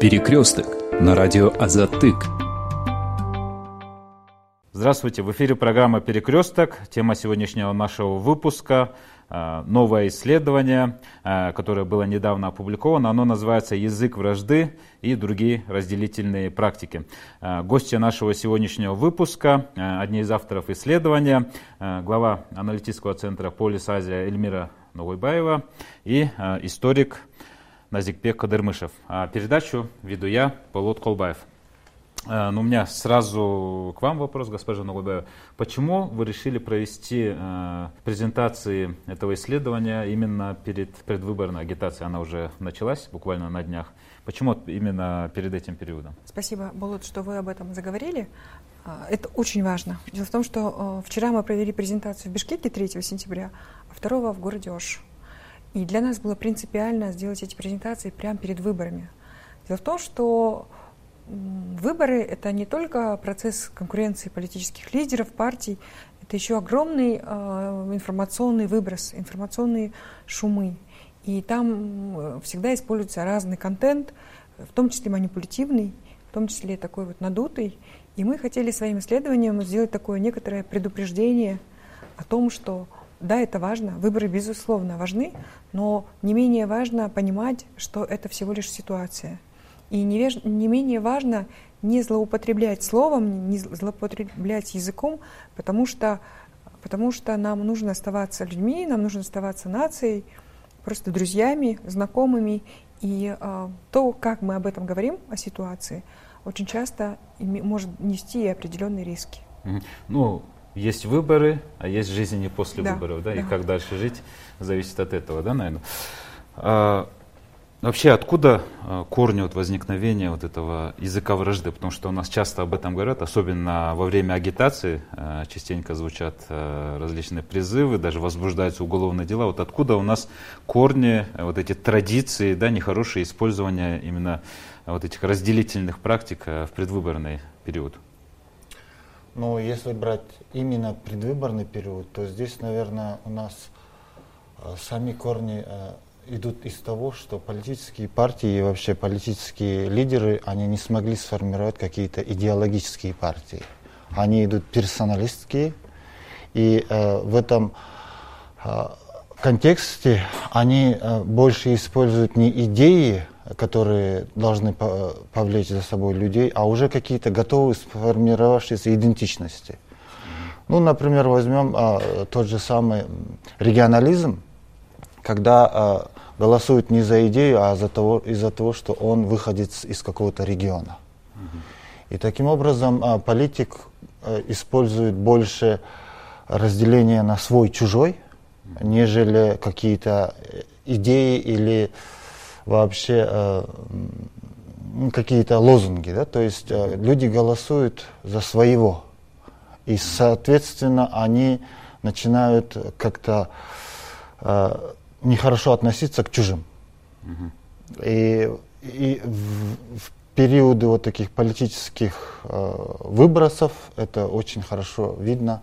Перекресток на радио Азатык. Здравствуйте, в эфире программа «Перекресток». Тема сегодняшнего нашего выпуска э, – новое исследование, э, которое было недавно опубликовано. Оно называется «Язык вражды и другие разделительные практики». Э, гости нашего сегодняшнего выпуска – одни из авторов исследования, глава аналитического центра «Полис Азия» Эльмира Новойбаева и историк Назикбек Кадырмышев. А передачу веду я, Полот Колбаев. Э, ну, у меня сразу к вам вопрос, госпожа Ногубаева. Почему вы решили провести э, презентации этого исследования именно перед предвыборной агитацией? Она уже началась буквально на днях. Почему именно перед этим периодом? Спасибо, Болот, что вы об этом заговорили. А, это очень важно. Дело в том, что э, вчера мы провели презентацию в Бишкеке 3 сентября, а 2 в городе Ош. И для нас было принципиально сделать эти презентации прямо перед выборами. Дело в том, что выборы — это не только процесс конкуренции политических лидеров, партий, это еще огромный э, информационный выброс, информационные шумы. И там всегда используется разный контент, в том числе манипулятивный, в том числе такой вот надутый. И мы хотели своим исследованием сделать такое некоторое предупреждение о том, что да, это важно, выборы, безусловно, важны, но не менее важно понимать, что это всего лишь ситуация. И не, не менее важно не злоупотреблять словом, не злоупотреблять языком, потому что, потому что нам нужно оставаться людьми, нам нужно оставаться нацией, просто друзьями, знакомыми. И э, то, как мы об этом говорим, о ситуации, очень часто может нести определенные риски. Ну, есть выборы, а есть жизнь не после да, выборов, да? да, и как дальше жить зависит от этого, да, наверное. А, вообще, откуда а, корни вот возникновения вот этого языка вражды? Потому что у нас часто об этом говорят, особенно во время агитации, а, частенько звучат а, различные призывы, даже возбуждаются уголовные дела. Вот откуда у нас корни, вот эти традиции, да, нехорошее использование именно вот этих разделительных практик в предвыборный период? Но если брать именно предвыборный период, то здесь, наверное, у нас э, сами корни э, идут из того, что политические партии и вообще политические лидеры, они не смогли сформировать какие-то идеологические партии. Они идут персоналистские, и э, в этом э, контексте они э, больше используют не идеи, которые должны повлечь за собой людей, а уже какие-то готовые сформировавшиеся идентичности. Ну, например, возьмем а, тот же самый регионализм, когда а, голосуют не за идею, а за того, из-за того, что он выходит из какого-то региона. И таким образом а, политик а, использует больше разделения на свой-чужой, нежели какие-то э, идеи или вообще э, какие-то лозунги, да, то есть э, люди голосуют за своего, и, соответственно, они начинают как-то э, нехорошо относиться к чужим. И, и в, в периоды вот таких политических э, выбросов это очень хорошо видно,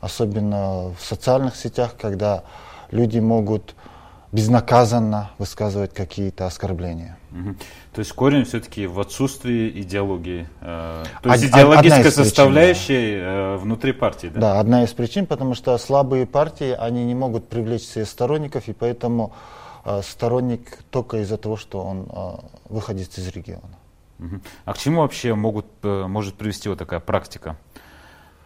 особенно в социальных сетях, когда люди могут безнаказанно высказывать какие-то оскорбления. Угу. То есть корень все-таки в отсутствии идеологии. Э, то есть Од, идеологическая составляющая причин, да. э, внутри партии, да? Да, одна из причин, потому что слабые партии, они не могут привлечь себе сторонников, и поэтому э, сторонник только из-за того, что он э, выходит из региона. Угу. А к чему вообще могут, может привести вот такая практика?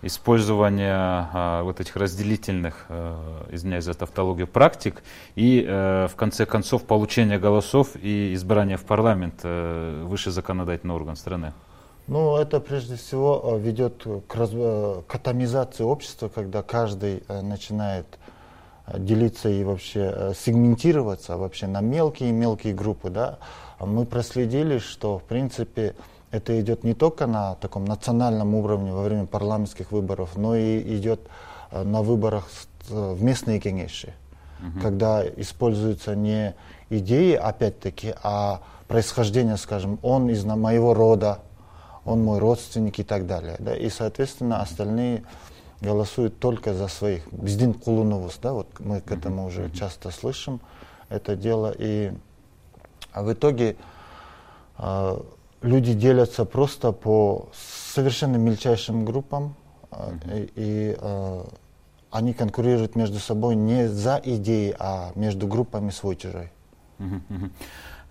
Использования а, вот этих разделительных, а, извиняюсь за тавтологию, практик и, а, в конце концов, получения голосов и избрания в парламент, а, высший законодательный орган страны? Ну, это прежде всего ведет к, раз... к атомизации общества, когда каждый начинает делиться и вообще сегментироваться вообще на мелкие-мелкие группы. Да? Мы проследили, что, в принципе, это идет не только на таком национальном уровне во время парламентских выборов, но и идет э, на выборах э, в местные кенеши, угу. когда используются не идеи, опять-таки, а происхождение, скажем, он из моего рода, он мой родственник и так далее. Да? И, соответственно, остальные голосуют только за своих. Бездин кулуновус, да, вот мы к этому уже часто слышим это дело. И в итоге э, люди делятся просто по совершенно мельчайшим группам, э, и, и э, они конкурируют между собой не за идеи, а между группами свой-чужой.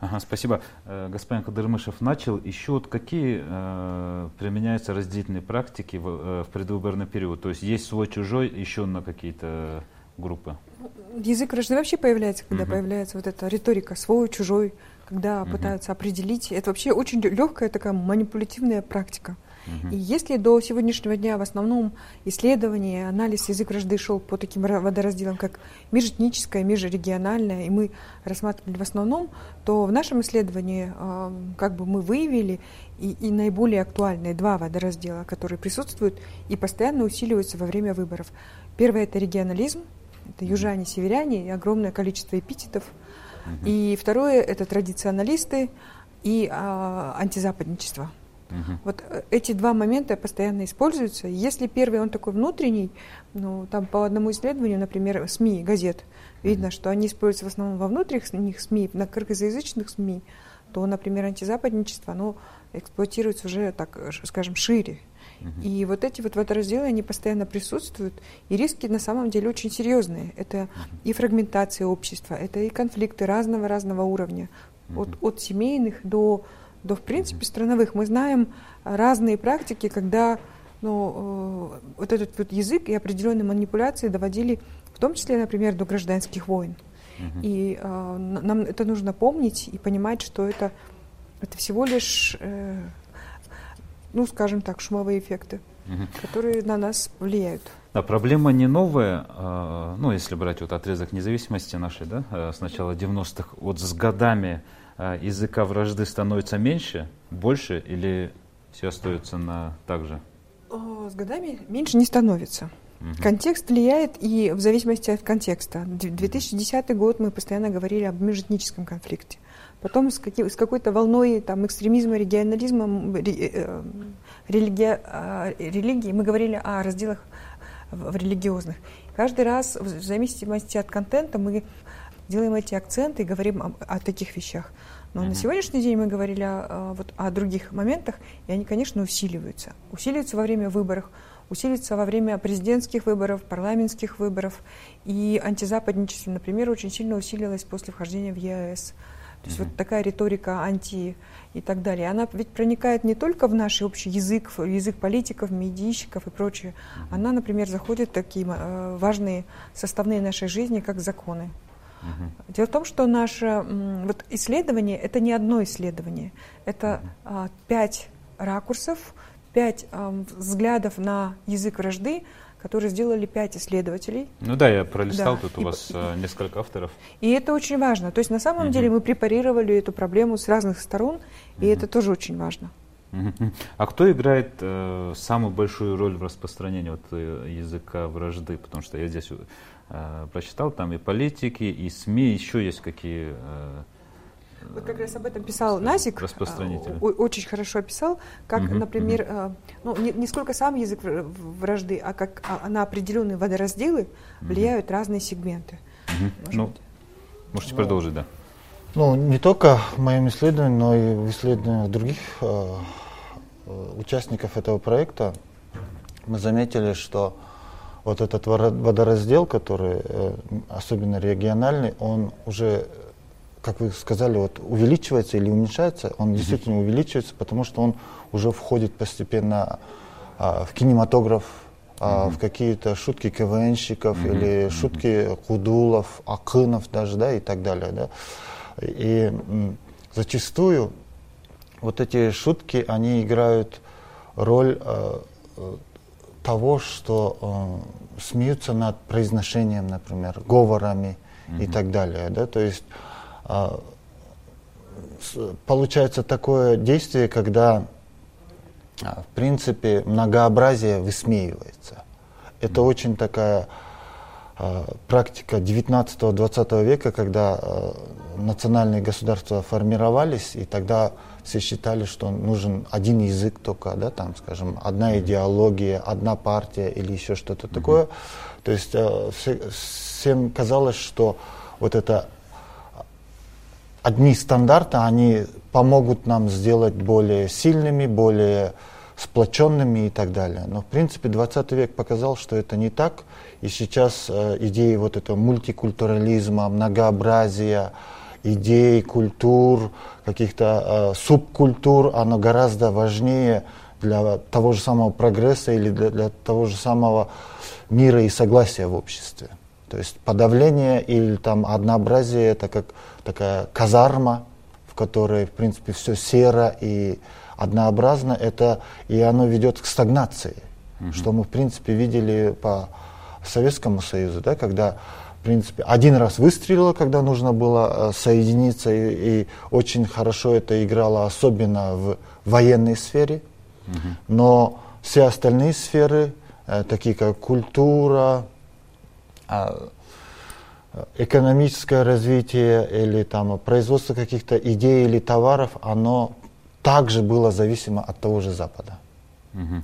Ага, спасибо. Э, господин Кадырмышев начал. Еще вот какие э, применяются разделительные практики в, э, в предвыборный период? То есть есть свой-чужой еще на какие-то группы? Язык вражды вообще появляется, когда угу. появляется вот эта риторика свой-чужой, когда угу. пытаются определить. Это вообще очень легкая такая манипулятивная практика. И если до сегодняшнего дня в основном исследование, анализ язык вражды шел по таким водоразделам, как межэтническое, межрегиональное, и мы рассматривали в основном, то в нашем исследовании э, как бы мы выявили и, и наиболее актуальные два водораздела, которые присутствуют и постоянно усиливаются во время выборов. Первое – это регионализм, это южане, северяне, и огромное количество эпитетов. Угу. И второе – это традиционалисты и а, антизападничество. Угу. Вот э, эти два момента постоянно используются. Если первый, он такой внутренний, ну, там по одному исследованию, например, СМИ, газет, видно, угу. что они используются в основном во внутренних СМИ, на кыргызоязычных СМИ, то, например, антизападничество, оно эксплуатируется уже, так скажем, шире. Угу. И вот эти вот водоразделы, они постоянно присутствуют, и риски на самом деле очень серьезные. Это и фрагментация общества, это и конфликты разного-разного уровня, угу. от, от семейных до до, в принципе, страновых. Мы знаем разные практики, когда ну, э, вот этот вот язык и определенные манипуляции доводили, в том числе, например, до гражданских войн. И э, нам это нужно помнить и понимать, что это, это всего лишь, э, ну, скажем так, шумовые эффекты, uh-huh. которые на нас влияют. Да, проблема не новая, э, ну, если брать вот отрезок независимости нашей, да, э, с начала 90-х, вот с годами а, языка вражды становится меньше, больше или все остается на так же? С годами меньше не становится. Угу. Контекст влияет, и в зависимости от контекста. 2010 год мы постоянно говорили об межэтническом конфликте. Потом с, каким, с какой-то волной там, экстремизма, регионализма, э, религи, религии мы говорили о разделах в религиозных. Каждый раз, в зависимости от контента, мы делаем эти акценты и говорим о, о таких вещах. Но mm-hmm. на сегодняшний день мы говорили о, вот, о других моментах, и они, конечно, усиливаются. Усиливаются во время выборов, усиливаются во время президентских выборов, парламентских выборов. И антизападничество, например, очень сильно усилилось после вхождения в ЕАЭС. То есть mm-hmm. вот такая риторика анти и так далее. Она ведь проникает не только в наш общий язык, в язык политиков, медийщиков и прочее. Mm-hmm. Она, например, заходит в такие э, важные составные нашей жизни, как законы. Угу. Дело в том, что наше вот исследование это не одно исследование, это а, пять ракурсов, пять а, взглядов на язык вражды, которые сделали пять исследователей. Ну да, я пролистал, да. тут у и, вас и, несколько авторов. И это очень важно. То есть на самом угу. деле мы препарировали эту проблему с разных сторон, и угу. это тоже очень важно. А кто играет э, самую большую роль в распространении вот, э, языка вражды? Потому что я здесь Э, прочитал, там и политики, и СМИ, еще есть какие... Э, вот как раз об этом писал Назик, распространитель. очень хорошо описал, как, угу, например, угу. ну, не, не сколько сам язык вражды, а как а, на определенные водоразделы влияют угу. разные сегменты. Угу. Ну, можете ну, продолжить, да. Ну, не только в моем исследовании, но и в исследованиях других э, участников этого проекта мы заметили, что вот этот водораздел, который э, особенно региональный, он уже, как вы сказали, вот увеличивается или уменьшается, он mm-hmm. действительно увеличивается, потому что он уже входит постепенно а, в кинематограф, а, mm-hmm. в какие-то шутки КВНщиков mm-hmm. или шутки Кудулов, Акынов даже, да, и так далее, да. И м, зачастую вот эти шутки, они играют роль э, того, что э, смеются над произношением, например, говорами mm-hmm. и так далее. Да? То есть получается такое действие, когда, э, в принципе, многообразие высмеивается. Это очень такая э, практика 19-20 века, когда национальные государства формировались, и тогда все считали, что нужен один язык только, да, там, скажем, одна идеология, одна партия или еще что-то mm-hmm. такое. То есть э, все, всем казалось, что вот это одни стандарты, они помогут нам сделать более сильными, более сплоченными и так далее. Но в принципе 20 век показал, что это не так. И сейчас э, идеи вот этого мультикультурализма, многообразия, идей, культур, каких-то э, субкультур, оно гораздо важнее для того же самого прогресса или для, для того же самого мира и согласия в обществе. То есть подавление или там однообразие это как такая казарма, в которой в принципе все серо и однообразно, это и оно ведет к стагнации, угу. что мы в принципе видели по Советскому Союзу, да, когда в принципе, один раз выстрелило, когда нужно было э, соединиться, и, и очень хорошо это играло, особенно в военной сфере. Угу. Но все остальные сферы, э, такие как культура, э, экономическое развитие или там производство каких-то идей или товаров, оно также было зависимо от того же Запада. Угу.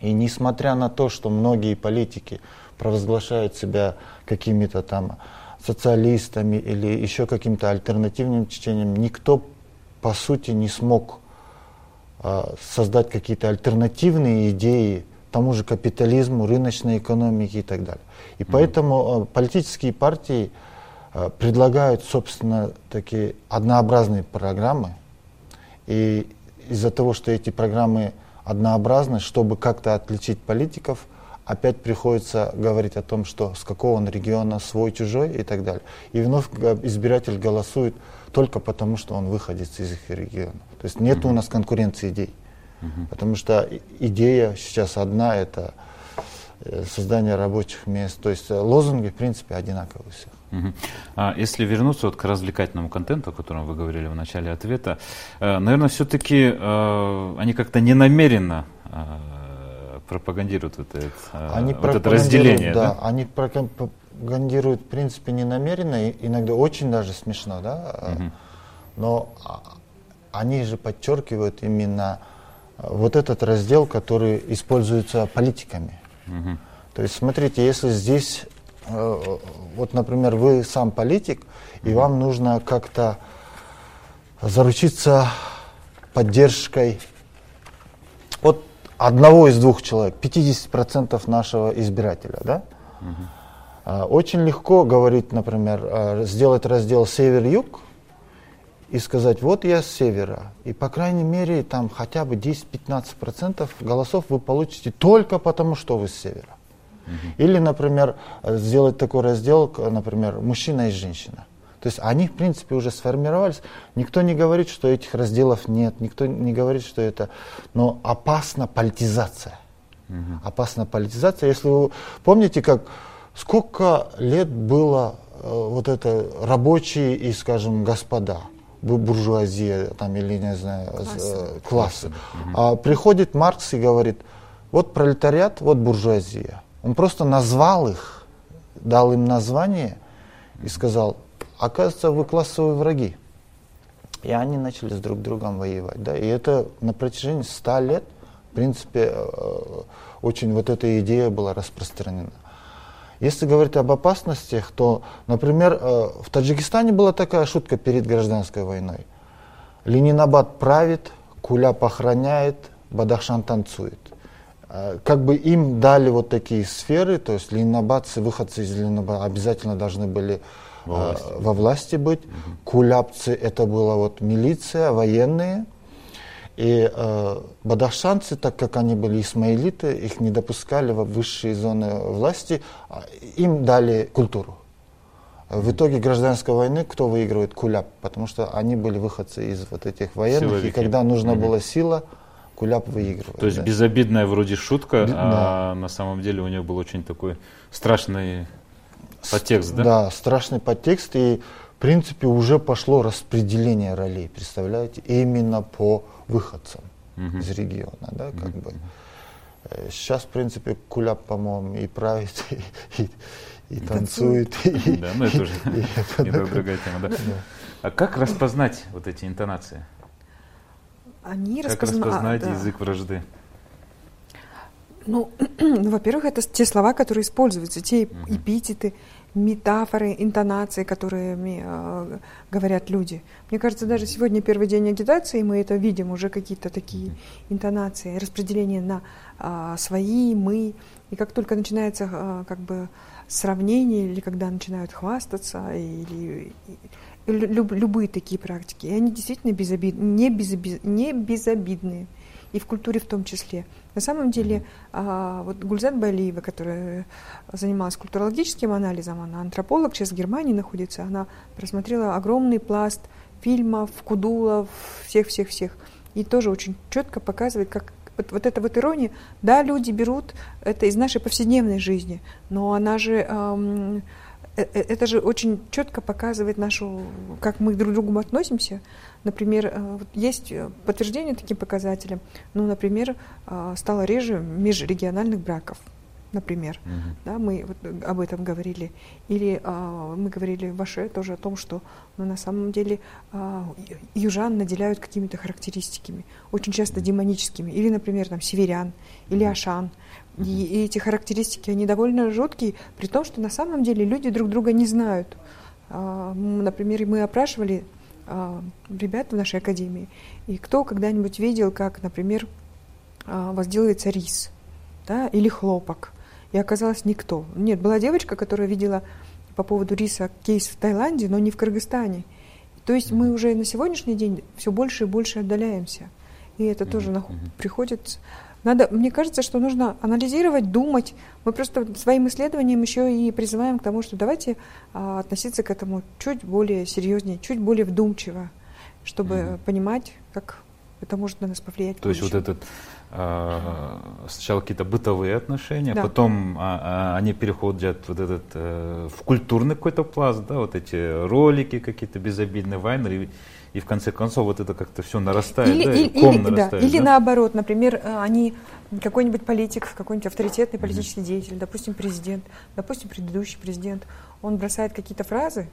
И несмотря на то, что многие политики провозглашают себя какими-то там социалистами или еще каким-то альтернативным течением, никто по сути не смог э, создать какие-то альтернативные идеи тому же капитализму, рыночной экономике и так далее. И mm-hmm. поэтому э, политические партии э, предлагают, собственно, такие однообразные программы. И из-за того, что эти программы однообразны, чтобы как-то отличить политиков, опять приходится говорить о том, что с какого он региона свой, чужой и так далее. И вновь избиратель голосует только потому, что он выходит из их региона. То есть нет mm-hmm. у нас конкуренции идей. Mm-hmm. Потому что идея сейчас одна, это э, создание рабочих мест. То есть э, лозунги, в принципе, одинаковые у всех. Угу. А если вернуться вот к развлекательному контенту, о котором вы говорили в начале ответа, э, наверное, все-таки они как-то ненамеренно пропагандируют это, они вот это разделение. Да, да, они пропагандируют, в принципе, ненамеренно, и иногда очень даже смешно, да, угу. но а, они же подчеркивают именно вот этот раздел, который используется политиками. Угу. То есть, смотрите, если здесь, э, вот, например, вы сам политик, угу. и вам нужно как-то заручиться поддержкой от одного из двух человек, 50% нашего избирателя, да? Угу. Очень легко говорить, например, э, сделать раздел север-юг и сказать, вот я с севера, и по крайней мере там хотя бы 10-15% голосов вы получите только потому, что вы с севера. Угу. Или, например, э, сделать такой раздел, например, мужчина и женщина. То есть они, в принципе, уже сформировались. Никто не говорит, что этих разделов нет, никто не говорит, что это... Но опасна политизация. Угу. Опасна политизация. Если вы помните, как сколько лет было э, вот это рабочие и, скажем, господа, буржуазия там или не знаю классы, э, классы. Угу. А приходит Маркс и говорит, вот пролетариат, вот буржуазия. Он просто назвал их, дал им название и сказал, оказывается, вы классовые враги. И они начали с друг другом воевать. Да? И это на протяжении ста лет, в принципе, э, очень вот эта идея была распространена. Если говорить об опасностях, то, например, э, в Таджикистане была такая шутка перед гражданской войной. Ленинабад правит, Куляп охраняет, Бадахшан танцует. Э, как бы им дали вот такие сферы, то есть ленинабадцы, выходцы из Ленинабада обязательно должны были во власти, э, во власти быть. Угу. Кулябцы это была вот милиция, военные. И э, бадахшанцы, так как они были исмаилиты, их не допускали в высшие зоны власти, а им дали культуру. В итоге гражданской войны кто выигрывает? Куляб, потому что они были выходцы из вот этих военных, Силовики. и когда нужна угу. была сила, Куляб выигрывает. То есть да. безобидная вроде шутка, да. а на самом деле у нее был очень такой страшный Подтекст, да? Да, страшный подтекст. И, в принципе, уже пошло распределение ролей, представляете, именно по выходцам угу. из региона, да, как угу. бы. Э, сейчас, в принципе, Куляп, по-моему, и правит, и, и, и танцует. И, да, ну это уже другая тема, да. А как распознать вот эти интонации? Они как распознать язык вражды? Ну, ну, во-первых, это те слова, которые используются, те эпитеты, метафоры, интонации, которые э, говорят люди. Мне кажется, даже сегодня первый день агитации, мы это видим, уже какие-то такие интонации, распределение на э, свои, мы. И как только начинается э, как бы сравнение, или когда начинают хвастаться, или, или люб, любые такие практики, и они действительно безобид, не, безобид, не безобидные и в культуре в том числе. На самом деле, а, вот Гульзат Байлиева, которая занималась культурологическим анализом, она антрополог, сейчас в Германии находится, она просмотрела огромный пласт фильмов, кудулов, всех-всех-всех, и тоже очень четко показывает, как вот, вот эта вот ирония, да, люди берут это из нашей повседневной жизни, но она же эм, это же очень четко показывает нашу, как мы друг к другу относимся. Например, э, есть подтверждение таким показателям. Ну, например, стало реже межрегиональных браков например. Uh-huh. Да, мы вот об этом говорили. Или а, мы говорили в Ваше тоже о том, что ну, на самом деле а, южан наделяют какими-то характеристиками, очень часто демоническими. Или, например, там, северян, или ашан. И, и эти характеристики, они довольно жуткие, при том, что на самом деле люди друг друга не знают. А, например, мы опрашивали а, ребят в нашей академии, и кто когда-нибудь видел, как, например, а, возделывается рис да, или хлопок. И оказалось никто. Нет, была девочка, которая видела по поводу риса кейс в Таиланде, но не в Кыргызстане. То есть мы уже на сегодняшний день все больше и больше отдаляемся. И это тоже mm-hmm. приходит надо, мне кажется, что нужно анализировать, думать. Мы просто своим исследованием еще и призываем к тому, что давайте а, относиться к этому чуть более серьезнее, чуть более вдумчиво, чтобы mm-hmm. понимать, как это может на нас повлиять. То есть вот этот сначала какие-то бытовые отношения, да. потом а, а, они переходят вот этот э, в культурный какой-то пласт, да, вот эти ролики какие-то безобидные, вайнеры и в конце концов вот это как-то все нарастает, или, да, или, ком или, нарастает. Да, или да? наоборот, например, э, они какой-нибудь политик, какой-нибудь авторитетный политический mm-hmm. деятель, допустим, президент, допустим, предыдущий президент, он бросает какие-то фразы,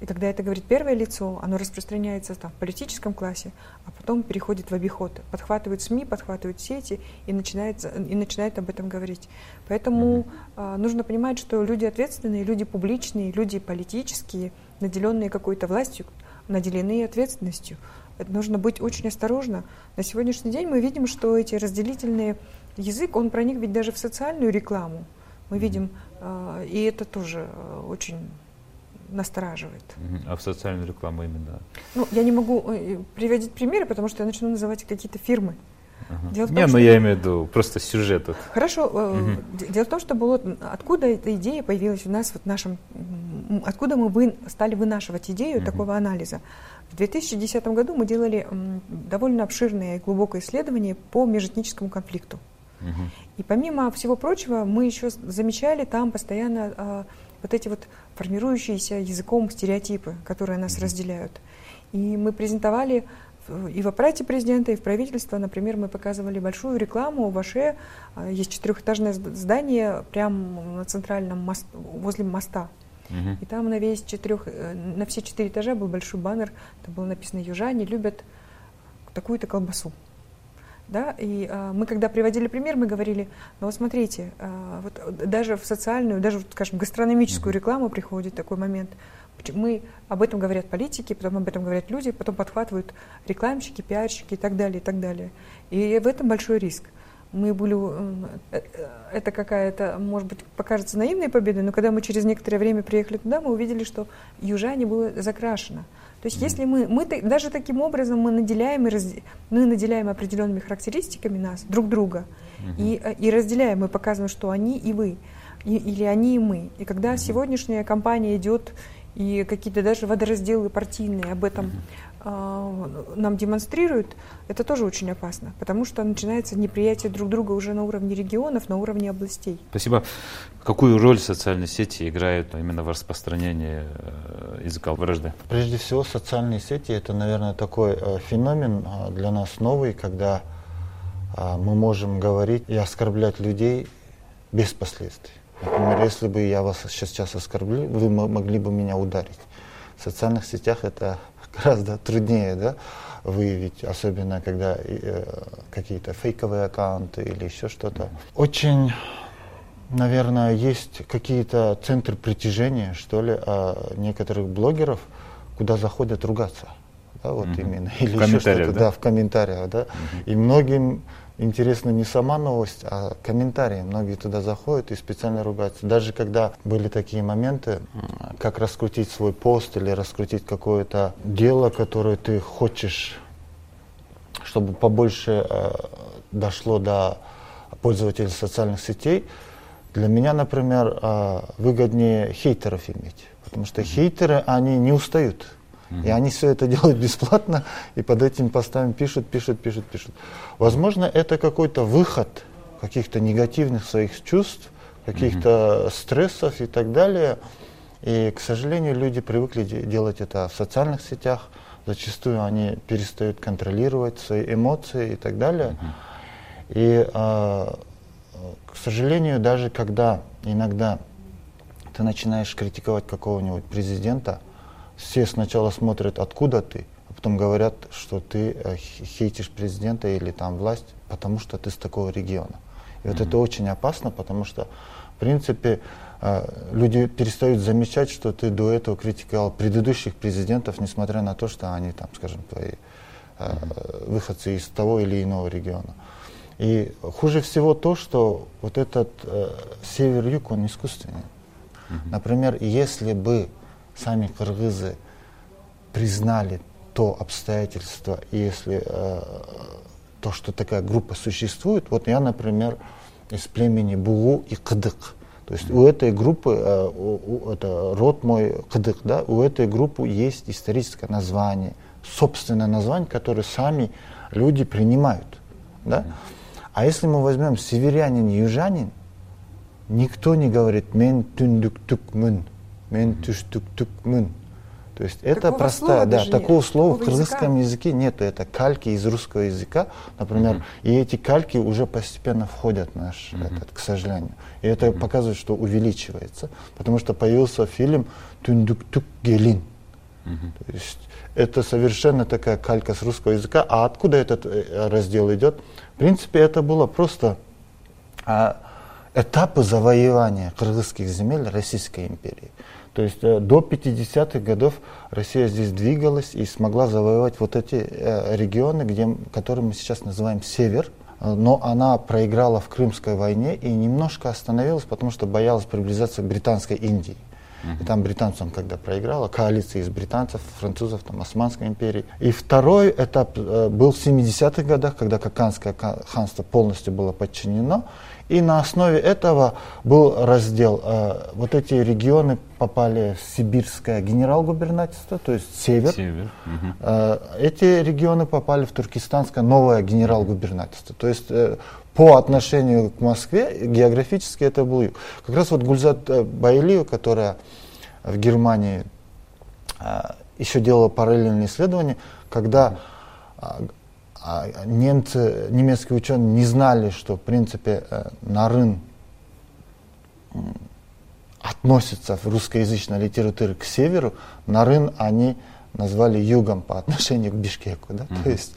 и когда это говорит первое лицо, оно распространяется там, в политическом классе, а потом переходит в обиход. Подхватывают СМИ, подхватывают сети и, начинается, и начинает об этом говорить. Поэтому mm-hmm. э, нужно понимать, что люди ответственные, люди публичные, люди политические, наделенные какой-то властью, наделены ответственностью. Это нужно быть очень осторожно. На сегодняшний день мы видим, что эти разделительные язык, он проник ведь даже в социальную рекламу. Мы видим, э, и это тоже э, очень настораживает. А в социальную рекламу именно? Ну, я не могу э, приводить примеры, потому что я начну называть какие-то фирмы. Ага. Дело в том, не, ну что... я имею в виду просто сюжет. Хорошо. Угу. Дело в том, что было, откуда эта идея появилась у нас, вот в нашем, откуда мы вы, стали вынашивать идею угу. такого анализа. В 2010 году мы делали довольно обширное и глубокое исследование по межэтническому конфликту. Угу. И помимо всего прочего, мы еще замечали там постоянно а, вот эти вот формирующиеся языком стереотипы, которые нас разделяют. И мы презентовали и в аппарате президента, и в правительстве, например, мы показывали большую рекламу в Аше. А, есть четырехэтажное здание прямо на центральном мост, возле моста. Угу. И там на весь четырех, э, на все четыре этажа был большой баннер, там было написано «Южане любят такую-то колбасу». Да? И а, мы, когда приводили пример, мы говорили, ну вот смотрите, а, вот даже в социальную, даже, скажем, гастрономическую рекламу приходит такой момент – мы, об этом говорят политики, потом об этом говорят люди, потом подхватывают рекламщики, пиарщики и так далее, и так далее. И в этом большой риск. Мы были, э, э, это какая-то, может быть, покажется наивной победой, но когда мы через некоторое время приехали туда, мы увидели, что южане было закрашено. То есть, если мы, мы даже таким образом мы наделяем, и раз, мы наделяем определенными характеристиками нас, друг друга, mm-hmm. и, э, и разделяем, мы показываем, что они и вы, и, или они и мы. И когда сегодняшняя компания идет и какие-то даже водоразделы партийные об этом э, нам демонстрируют, это тоже очень опасно, потому что начинается неприятие друг друга уже на уровне регионов, на уровне областей. Спасибо. Какую роль социальные сети играют именно в распространении э, языка вражды? Прежде всего, социальные сети это, наверное, такой э, феномен э, для нас новый, когда мы можем говорить и оскорблять людей без последствий. Например, если бы я вас сейчас оскорбил, вы могли бы меня ударить. В социальных сетях это гораздо труднее, да? выявить, особенно когда э, какие-то фейковые аккаунты или еще что-то. Очень, наверное, есть какие-то центры притяжения, что ли, а некоторых блогеров, куда заходят ругаться. Да, вот mm-hmm. именно. Или в еще что-то, да? да, в комментариях, да. Mm-hmm. И многим интересно не сама новость, а комментарии. Многие туда заходят и специально ругаются. Даже когда были такие моменты, как раскрутить свой пост или раскрутить какое-то дело, которое ты хочешь, чтобы побольше э, дошло до пользователей социальных сетей, для меня, например, э, выгоднее хейтеров иметь. Потому что хейтеры, они не устают. И они все это делают бесплатно, и под этим постами пишут, пишут, пишут, пишут. Возможно, это какой-то выход каких-то негативных своих чувств, каких-то стрессов и так далее. И, к сожалению, люди привыкли делать это в социальных сетях. Зачастую они перестают контролировать свои эмоции и так далее. И, э, к сожалению, даже когда иногда ты начинаешь критиковать какого-нибудь президента, все сначала смотрят, откуда ты, а потом говорят, что ты э, хейтишь президента или там власть, потому что ты с такого региона. И mm-hmm. вот это очень опасно, потому что, в принципе, э, люди перестают замечать, что ты до этого критиковал предыдущих президентов, несмотря на то, что они там, скажем, твои mm-hmm. выходцы из того или иного региона. И хуже всего то, что вот этот э, север-юг, он искусственный. Mm-hmm. Например, если бы сами кыргызы признали то обстоятельство, если э, то, что такая группа существует, вот я, например, из племени Бугу и Кыдык. То есть у этой группы, э, у, у, это род мой Кыдык, да, у этой группы есть историческое название, собственное название, которое сами люди принимают. Да? А если мы возьмем северянин, южанин, никто не говорит «мен түндүк түк мын», мен түштүк түкмүн. То есть такого это простая, да, такого нет. слова такого в кыргызском языке нет, это кальки из русского языка, например, mm-hmm. и эти кальки уже постепенно входят в наш, mm-hmm. этот, к сожалению. И это mm-hmm. показывает, что увеличивается, потому что появился фильм Тундук-тук гелин. Mm-hmm. То есть это совершенно такая калька с русского языка. А откуда этот э, раздел идет? В принципе, это было просто а, этапы завоевания кыргызских земель Российской империи. То есть э, до 50-х годов Россия здесь двигалась и смогла завоевать вот эти э, регионы, где, которые мы сейчас называем север. Э, но она проиграла в Крымской войне и немножко остановилась, потому что боялась приближаться к британской Индии. И там британцам, когда проиграла, коалиция из британцев, французов, там, Османской империи. И второй этап э, был в 70-х годах, когда Каканское ханство полностью было подчинено. И на основе этого был раздел. Э, вот эти регионы попали в сибирское генерал-губернаторство, то есть север. север. Угу. Эти регионы попали в туркестанское новое генерал-губернаторство. То есть э, по отношению к Москве географически это был юг. Как раз вот Гульзат Байлиев, которая в Германии еще делала параллельные исследования, когда а немцы, немецкие ученые не знали, что в принципе э, Нарын относится в русскоязычной литературе к северу, Нарын они назвали югом по отношению к Бишкеку. Да? Mm-hmm. То есть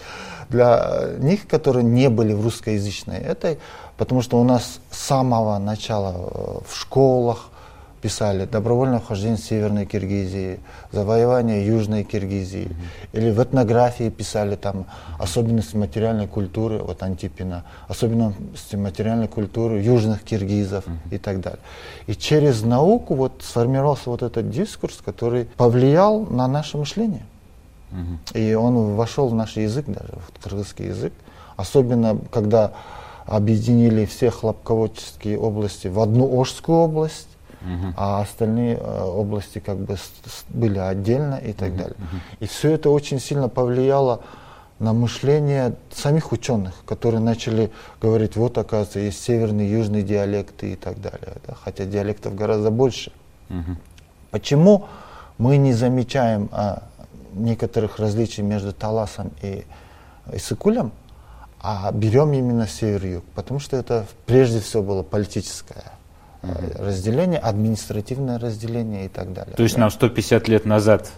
для них, которые не были в русскоязычной этой, потому что у нас с самого начала э, в школах, писали добровольное вхождение в Северной Киргизии, завоевание Южной Киргизии. Mm-hmm. Или в этнографии писали там особенности материальной культуры, вот Антипина, особенности материальной культуры южных киргизов mm-hmm. и так далее. И через науку вот сформировался вот этот дискурс, который повлиял на наше мышление. Mm-hmm. И он вошел в наш язык даже, в кыргызский язык. Особенно, когда объединили все хлопководческие области в одну Ожскую область, угу. а остальные э, области как бы были отдельно и так угу. далее. И все это очень сильно повлияло на мышление самих ученых, которые начали говорить, вот оказывается, есть северные, южные диалекты и так далее. Да? Хотя диалектов гораздо больше. Угу. Почему мы не замечаем а, некоторых различий между Таласом и Исыкулем, а берем именно север-юг? Потому что это прежде всего было политическое угу. разделение, административное разделение и так далее. То есть да. нам 150 лет назад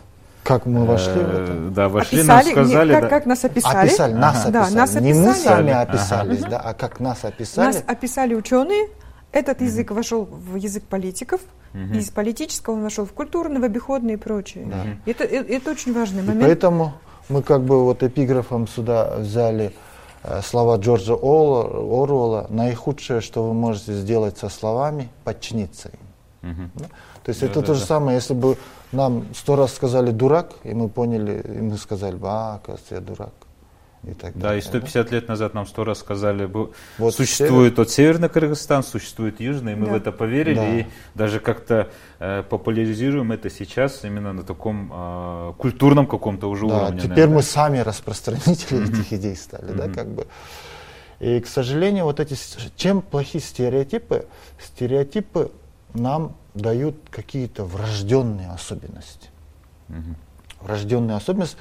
Как мы вошли в Э, это? Да, вошли, описали, нам не, сказали, как, да. как нас описали. Описали, нас Да, описали. нас Не мы описали. сами Ага. описались, да, а как нас описали. Нас описали ученые. Этот язык вошел в язык политиков. Мгм. Из политического он вошел в культурный, в обиходный и прочее. Да. Это, э- это очень важный И момент. поэтому мы как бы вот эпиграфом сюда взяли э, слова Джорджа Оруэлла. Наихудшее, что вы можете сделать со словами, подчиниться им. Да? То есть Да, это да, то же да. самое, если бы нам сто раз сказали дурак, и мы поняли, и мы сказали бы, а, оказывается, я дурак. И так Да, далее. и 150 лет назад нам сто раз сказали, Вот существует вот Северный Кыргызстан, существует Южный, и мы Да. в это поверили, Да. и даже как-то э, популяризируем это сейчас именно на таком э, культурном каком-то уже Да, уровне. теперь наверное, мы да. сами распространители Мгм. этих идей стали, да, Мгм. как бы. И, к сожалению, вот эти, чем плохие стереотипы? Стереотипы нам дают какие-то врожденные особенности. Мгм. Врожденные особенности,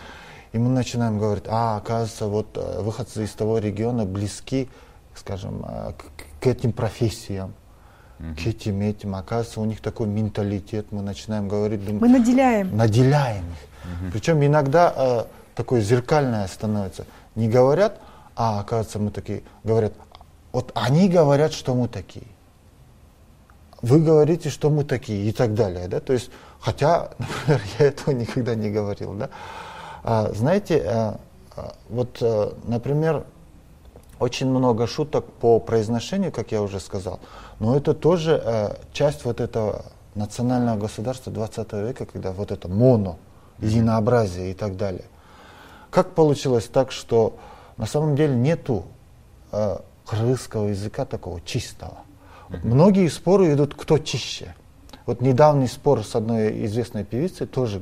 и мы начинаем говорить, а, оказывается, вот э, выходцы из того региона близки, скажем, э, к, к этим профессиям, к этим этим. Оказывается, у них такой менталитет, мы начинаем говорить, думаем, Мы наделяем. наделяем их. Причем иногда э, такое зеркальное становится. Не говорят, а оказывается мы такие, говорят, вот они говорят, что мы такие. Вы говорите, что мы такие и так далее. Да? То есть, хотя, например, я этого никогда не говорил. Да? А, знаете, э, вот, э, например, очень много шуток по произношению, как я уже сказал, но это тоже э, часть вот этого национального государства 20 века, когда вот это моно, единообразие и так далее. Как получилось так, что на самом деле нету э, кыргызского языка такого чистого? Многие споры идут, кто чище. Вот недавний спор с одной известной певицей тоже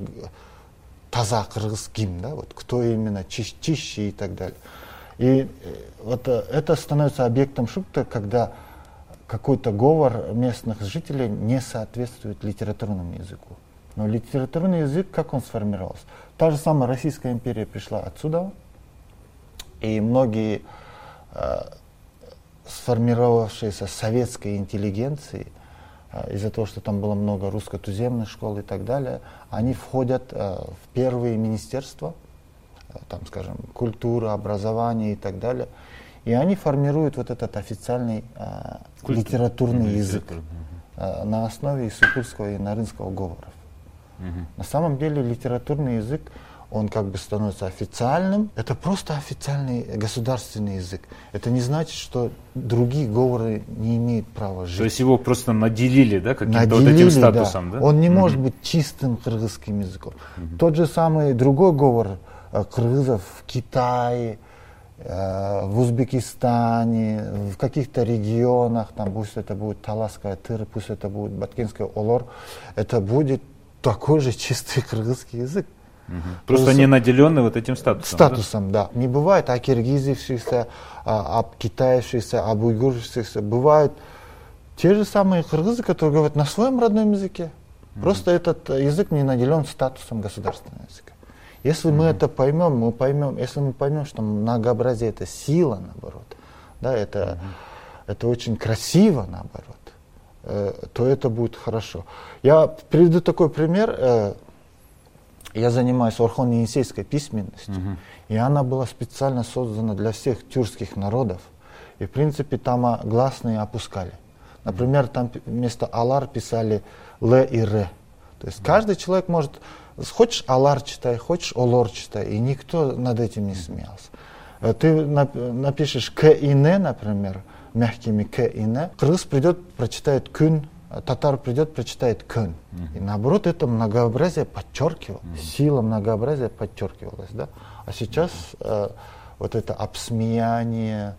таза кыргызским, да, вот кто именно чище и так далее. И э, вот э, это становится объектом шуток, когда какой-то говор местных жителей не соответствует литературному языку. Но литературный язык, как он сформировался? Та же самая Российская империя пришла отсюда, и многие э, сформировавшиеся советской интеллигенции, из-за того, что там было много русско-туземных школ и так далее, они входят э, в первые министерства, э, там, скажем, культура, образование и так далее, и они формируют вот этот официальный э, Культур- литературный язык на основе исукульского и нарынского говоров. Мгм. На самом деле литературный язык, он как бы становится официальным. Это просто официальный государственный язык. Это не значит, что другие говоры не имеют права жить. То есть его просто наделили, да, каким-то вот этим статусом, да? Он не Мгм. может быть чистым кыргызским языком. Тот же самый другой говор э, кыргызов в Китае, э, в Узбекистане, в каких-то регионах, там пусть это будет Таласская тыр, пусть это будет Баткинский олор, это будет такой же чистый кыргызский язык. Мгм. Просто То есть- не наделенный вот этим статусом. да? Статусом, да. Не бывает окиргизившихся, а, обкитаевшихся, обуйгуршихся. Бывают те же самые кыргызы, которые говорят на своем родном языке. Просто этот язык не наделен статусом государственного языка. Если мы это поймем, мы поймем, если мы поймем, что многообразие это сила, наоборот, да, это, это очень красиво, наоборот, э, то это будет хорошо. Я приведу такой пример. э, я занимаюсь орхон-енисейской письменностью, Мгм. и она была специально создана для всех тюркских народов. И, в принципе, там а, гласные опускали. Например, там вместо «алар» писали «л» и «р». То есть каждый человек может, хочешь «алар» читай, хочешь «олор» читай, и никто над этим не смеялся. Э, Ты нап- напишешь «к» и «н», например, мягкими «к» и «н», кыргыз придет, прочитает «күн», татар придет, прочитает «күн». И наоборот, это многообразие подчеркивало, сила многообразия подчеркивалась. Да? А сейчас э, вот это обсмеяние,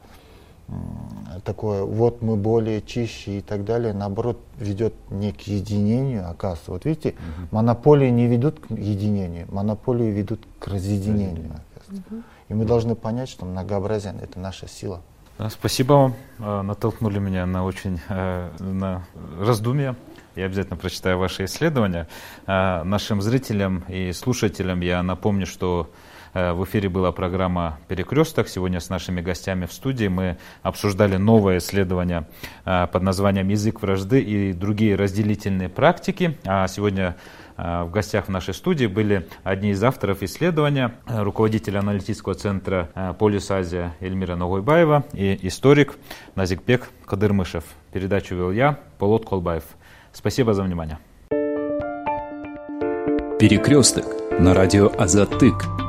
м, такое, вот мы более чище и так далее, наоборот, ведет не к единению, оказывается. Вот видите, монополии не ведут к единению, монополии ведут к разъединению, оказывается. И мы должны понять, что многообразие – это наша сила. Да, спасибо вам. Э, Натолкнули меня на очень э, на раздумья. Я обязательно прочитаю ваши исследования. Э, Нашим зрителям и слушателям я напомню, что в эфире была программа «Перекресток». Сегодня с нашими гостями в студии мы обсуждали новое исследование э, под названием «Язык вражды и другие разделительные практики». А сегодня э, в гостях в нашей студии были одни из авторов исследования, руководитель аналитического центра «Полюс Азия» Эльмира Ногойбаева и историк Назикбек Кадырмышев. Передачу вел я, Полот Колбаев. Спасибо за внимание. Перекресток на радио Азатык.